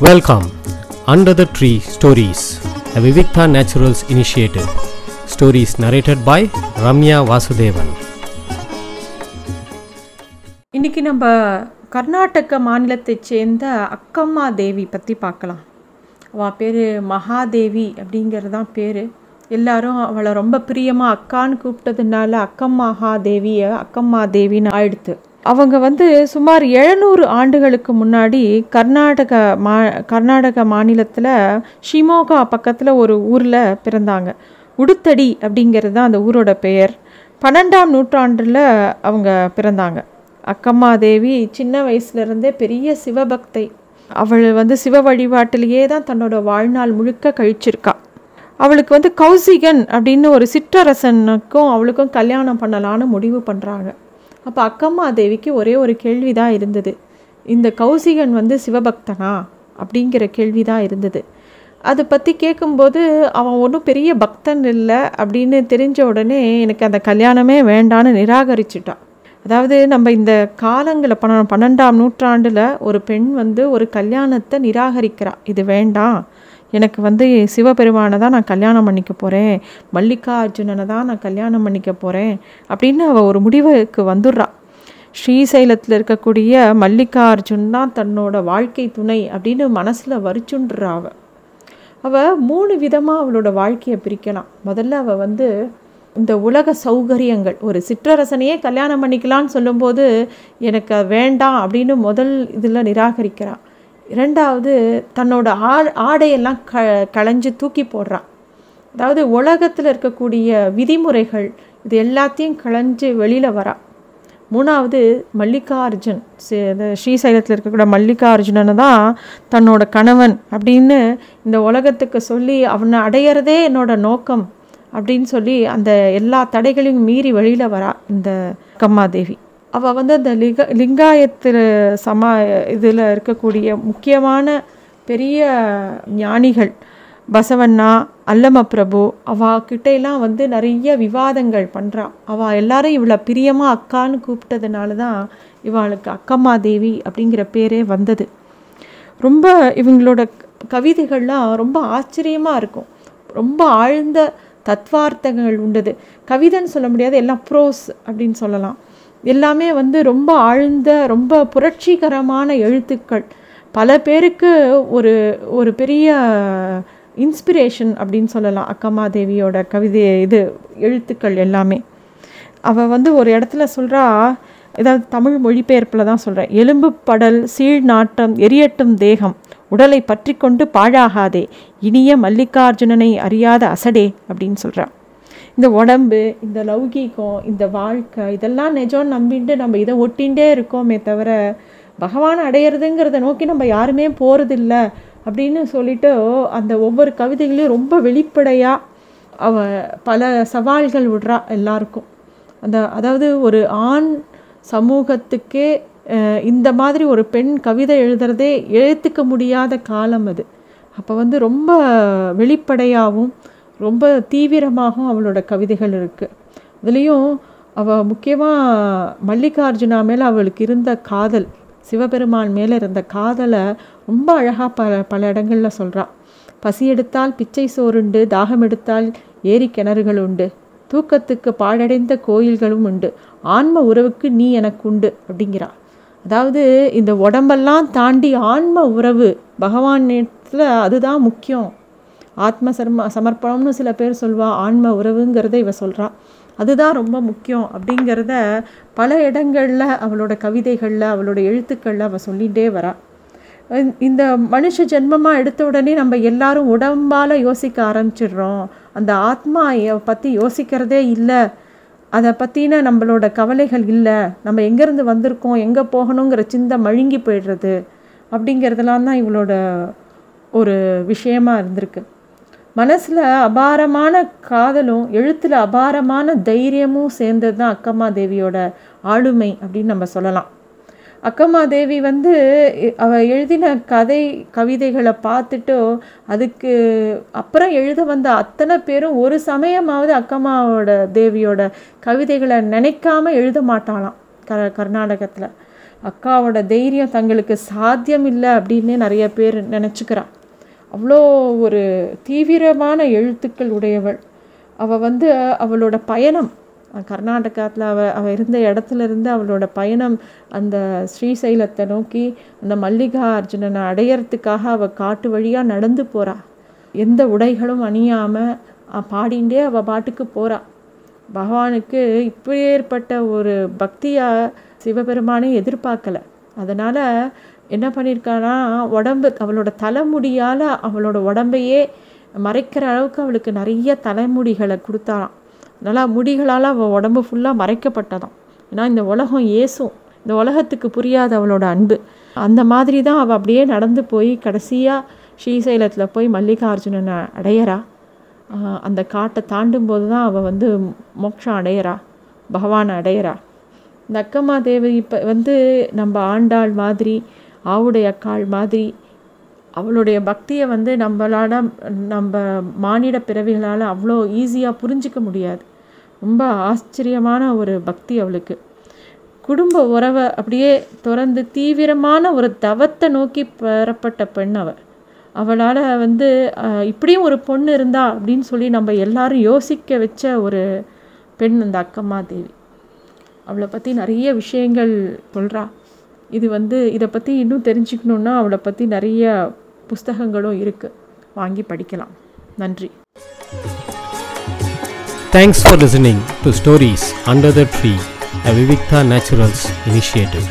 Welcome, Under the Tree Stories, a Vivikta Naturals initiative. Stories narrated by Ramya Vasudevan. இன்னைக்கு நம்ம கர்நாடக மாநிலத்தைச் சேர்ந்த அக்கம்மா தேவி பற்றி பார்க்கலாம் அவள் பேர் மகாதேவி அப்படிங்கிறது தான் பேர் எல்லாரும் அவளை ரொம்ப பிரியமாக அக்கான்னு கூப்பிட்டதுனால அக்கம் தேவியை அக்கம்மா தேவின்னு ஆயிடுத்து அவங்க வந்து சுமார் எழுநூறு ஆண்டுகளுக்கு முன்னாடி கர்நாடக மா கர்நாடக மாநிலத்தில் ஷிமோகா பக்கத்தில் ஒரு ஊரில் பிறந்தாங்க. உடுத்தடி அப்படிங்கிறது தான் அந்த ஊரோட பெயர். பன்னெண்டாம் நூற்றாண்டில் அவங்க பிறந்தாங்க. அக்கம்மா தேவி சின்ன வயசுலேருந்தே பெரிய சிவபக்தை. அவள் வந்து சிவ வழிபாட்டிலேயே தான் தன்னோட வாழ்நாள் முழுக்க கழிச்சிருக்கா. அவளுக்கு வந்து கௌசிகன் அப்படின்னு ஒரு சிற்றரசனுக்கும் அவளுக்கும் கல்யாணம் பண்ணலான்னு முடிவு பண்ணுறாங்க அப்போ அக்கம்மா தேவிக்கு ஒரே ஒரு கேள்வி தான் இருந்தது. இந்த கௌசிகன் வந்து சிவபக்தனா? அப்படிங்கிற கேள்வி தான் இருந்தது. அதை பற்றி கேட்கும்போது அவன் ஒன்றும் பெரிய பக்தன் இல்லை அப்படின்னு தெரிஞ்ச உடனே எனக்கு அந்த கல்யாணமே வேண்டான்னு நிராகரிச்சிட்டான். அதாவது நம்ம இந்த காலங்களில் பன்ன பன்னெண்டாம் நூற்றாண்டில் ஒரு பெண் வந்து ஒரு கல்யாணத்தை நிராகரிக்கிறா. இது வேண்டாம். எனக்கு வந்து சிவபெருமானை தான் நான் கல்யாணம் பண்ணிக்க போகிறேன் மல்லிகார்ஜுனனை தான் நான் கல்யாணம் பண்ணிக்க போகிறேன் அப்படின்னு அவள் ஒரு முடிவுக்கு வந்துடுறா. ஸ்ரீசைலத்தில் இருக்கக்கூடிய மல்லிகார்ஜுன் தான் தன்னோட வாழ்க்கை துணை அப்படின்னு மனசில் வரிச்சுன்றா அவள் அவள் மூணு விதமாக அவளோட வாழ்க்கையை பிரிக்கலாம். முதல்ல அவள் வந்து இந்த உலக சௌகரியங்கள் ஒரு சிற்றரசனையே கல்யாணம் பண்ணிக்கலான்னு சொல்லும்போது எனக்கு வேண்டாம் அப்படின்னு முதல் இதில் நிராகரிக்கிறான் இரண்டாவது தன்னோட ஆ ஆடையெல்லாம் க களைஞ்சு தூக்கி போடுறான் அதாவது உலகத்தில் இருக்கக்கூடிய விதிமுறைகள் இது எல்லாத்தையும் களைஞ்சு வெளியில் வரா. மூணாவது மல்லிகார்ஜுன் ஸ்ரீசைலத்தில் இருக்கக்கூடிய மல்லிகார்ஜுனனை தான் தன்னோட கணவன் அப்படின்னு இந்த உலகத்துக்கு சொல்லி அவனை அடையிறதே என்னோட நோக்கம் அப்படின்னு சொல்லி அந்த எல்லா தடைகளையும் மீறி வெளியில் வரா இந்த கம்மாதேவி அவள் வந்து அந்த லிங்க லிங்காயத்தில் சமா இதில் இருக்கக்கூடிய முக்கியமான பெரிய ஞானிகள் பசவண்ணா அல்லம பிரபு அவகிட்டையெல்லாம் வந்து நிறைய விவாதங்கள் பண்ணுறான் அவள் எல்லாரும் இவ்வளோ பிரியமாக அக்கான்னு கூப்பிட்டதுனால தான் இவளுக்கு அக்கம்மா தேவி அப்படிங்கிற பேரே வந்தது. ரொம்ப இவங்களோட கவிதைகள்லாம் ரொம்ப ஆச்சரியமாக இருக்கும். ரொம்ப ஆழ்ந்த தத்வார்த்தங்கள் உண்டது. கவிதைன்னு சொல்ல முடியாது எல்லாம் ப்ரோஸ் அப்படின்னு சொல்லலாம். எல்லாமே வந்து ரொம்ப ஆழ்ந்த ரொம்ப புரட்சிகரமான எழுத்துக்கள். பல பேருக்கு ஒரு ஒரு பெரிய இன்ஸ்பிரேஷன் அப்படின்னு சொல்லலாம் அக்கம்மா தேவியோட கவிதை இது எழுத்துக்கள் எல்லாமே. அவள் வந்து ஒரு இடத்துல சொல்கிறா ஏதாவது தமிழ் மொழிபெயர்ப்பில் தான் சொல்கிறேன் எலும்பு படல் சீழ் நாட்டம் எரியட்டும் தேகம். உடலை பற்றி கொண்டு பாழாகாதே இனிய மல்லிகார்ஜுனனை அறியாத அசடே அப்படின்னு சொல்கிறான் இந்த உடம்பு இந்த லௌகீகம் இந்த வாழ்க்கை இதெல்லாம் நிஜம் நம்பிட்டு நம்ம இதை ஒட்டிகிட்டே இருக்கோமே தவிர பகவான் அடையிறதுங்கிறத நோக்கி நம்ம யாருமே போகிறதில்ல அப்படின்னு சொல்லிட்டு அந்த ஒவ்வொரு கவிதைகளையும் ரொம்ப வெளிப்படையாக அவ பல சவால்கள் விடுறா எல்லாருக்கும். அந்த அதாவது ஒரு ஆண் சமூகத்துக்கே இந்த மாதிரி ஒரு பெண் கவிதை எழுதுறதே எழுத்துக்க முடியாத காலம் அது. அப்போ வந்து ரொம்ப வெளிப்படையாகவும் ரொம்ப தீவிரமாகவும் அவளோட கவிதைகள் இருக்குது அதுலேயும் அவள் முக்கியமாக மல்லிகார்ஜுனா மேலே அவளுக்கு இருந்த காதல் சிவபெருமான் மேலே இருந்த காதலை ரொம்ப அழகாக பல பல இடங்களில் சொல்கிறாள் பசி எடுத்தால் பிச்சை சோறுண்டு தாகம் எடுத்தால் ஏரி கிணறுகள் உண்டு தூக்கத்துக்கு பாழடைந்த கோயில்களும் உண்டு ஆன்ம உறவுக்கு நீ எனக்கு உண்டு அப்படிங்கிறா. அதாவது இந்த உடம்பெல்லாம் தாண்டி ஆன்ம உறவு பகவானிடத்தில் அதுதான் முக்கியம். ஆத்ம சர்ம சமர்ப்பணம்னு சில பேர் சொல்வா ஆன்ம உறவுங்கிறத இவ சொல்கிறா அதுதான் ரொம்ப முக்கியம் அப்படிங்கிறத பல இடங்களில் அவளோட கவிதைகளில் அவளோட எழுத்துக்களில் அவள் சொல்லிகிட்டே வரா. இந்த மனுஷ ஜென்மமாக எடுத்த உடனே நம்ம எல்லாரும் உடம்பால் யோசிக்க ஆரம்பிச்சிடுறோம். அந்த ஆத்மா பற்றி யோசிக்கிறதே இல்லை. அதை பற்றின நம்மளோட கவலைகள் இல்லை. நம்ம எங்கேருந்து வந்திருக்கோம் எங்கே போகணுங்கிற சிந்தை மழுங்கி போயிடுறது அப்படிங்கிறதெல்லாம் தான் இவளோட ஒரு விஷயமா இருந்திருக்கு. மனசில் அபாரமான காதலும் எழுத்தில் அபாரமான தைரியமும் சேர்ந்தது தான் அக்கம்மா தேவியோட ஆளுமை அப்படின்னு நம்ம சொல்லலாம். அக்கம்மா தேவி வந்து அவள் எழுதின கதை கவிதைகளை பார்த்துட்டு அதுக்கு அப்புறம் எழுத வந்த அத்தனை பேரும் ஒரு சமயமாவது அக்கம்மாவோட தேவியோட கவிதைகளை நினைக்காம எழுத மாட்டாளாம் க கர்நாடகத்தில். அக்காவோட தைரியம் தங்களுக்கு சாத்தியம் இல்லை அப்படின்னு நிறைய பேர் நினச்சிக்கிறான். அவ்வளோ ஒரு தீவிரமான எழுத்துக்கள் உடையவள். அவள் வந்து அவளோட பயணம் கர்நாடகாத்தில் அவ அவள் இருந்த இடத்துல இருந்து அவளோட பயணம் அந்த ஸ்ரீசைலத்தை நோக்கி அந்த மல்லிகா அர்ஜுனனை அடையறதுக்காக அவள் காட்டு வழியாக நடந்து போகிறாள் எந்த உடைகளும் அணியாமல் பாடிண்டே அவள் பாட்டுக்கு போகிறாள் பகவானுக்கு இப்பேற்பட்ட ஒரு பக்தியாக சிவபெருமானை எதிர்பார்க்கல. அதனால் என்ன பண்ணியிருக்கானா உடம்பு அவளோட தலைமுடியால் அவளோட உடம்பையே மறைக்கிற அளவுக்கு அவளுக்கு நிறைய தலைமுடிகளை கொடுத்தாராம். அதனால் முடிகளால் அவள் உடம்பு ஃபுல்லாக மறைக்கப்பட்டதான் ஏன்னா இந்த உலகம் ஏசும் இந்த உலகத்துக்கு புரியாத அவளோட அன்பு. அந்த மாதிரி தான் அவள் அப்படியே நடந்து போய் கடைசியாக ஸ்ரீசைலத்தில் போய் மல்லிகார்ஜுனனை அடையிறா. அந்த காட்டை தாண்டும் போது தான் அவள் வந்து மோட்சம் அடையிறா பகவானை அடையிறா. இந்த அக்கம்மா தேவி இப்போ வந்து நம்ம ஆண்டாள் மாதிரி ஆவுடைய அக்காள் மாதிரி அவளுடைய பக்தியை வந்து நம்மளால் நம்ம மானிட பிறவிகளால் அவ்வளோ ஈஸியாக புரிஞ்சிக்க முடியாது. ரொம்ப ஆச்சரியமான ஒரு பக்தி அவளுக்கு. குடும்ப உறவை அப்படியே திறந்து தீவிரமான ஒரு தவத்தை நோக்கி பெறப்பட்ட பெண் அவள் அவளால் வந்து இப்படியும் ஒரு பொண்ணு இருந்தா அப்படின்னு சொல்லி நம்ம எல்லாரும் யோசிக்க வச்ச ஒரு பெண் அந்த அக்கம்மா தேவி. அவளை பற்றி நிறைய விஷயங்கள் சொல்கிறா இது வந்து இதை பற்றி இன்னும் தெரிஞ்சுக்கணுன்னா அவளை பற்றி நிறைய புஸ்தகங்களும் இருக்கு வாங்கி படிக்கலாம் நன்றி thanks for listening to stories under the tree a Vivikta Naturals initiative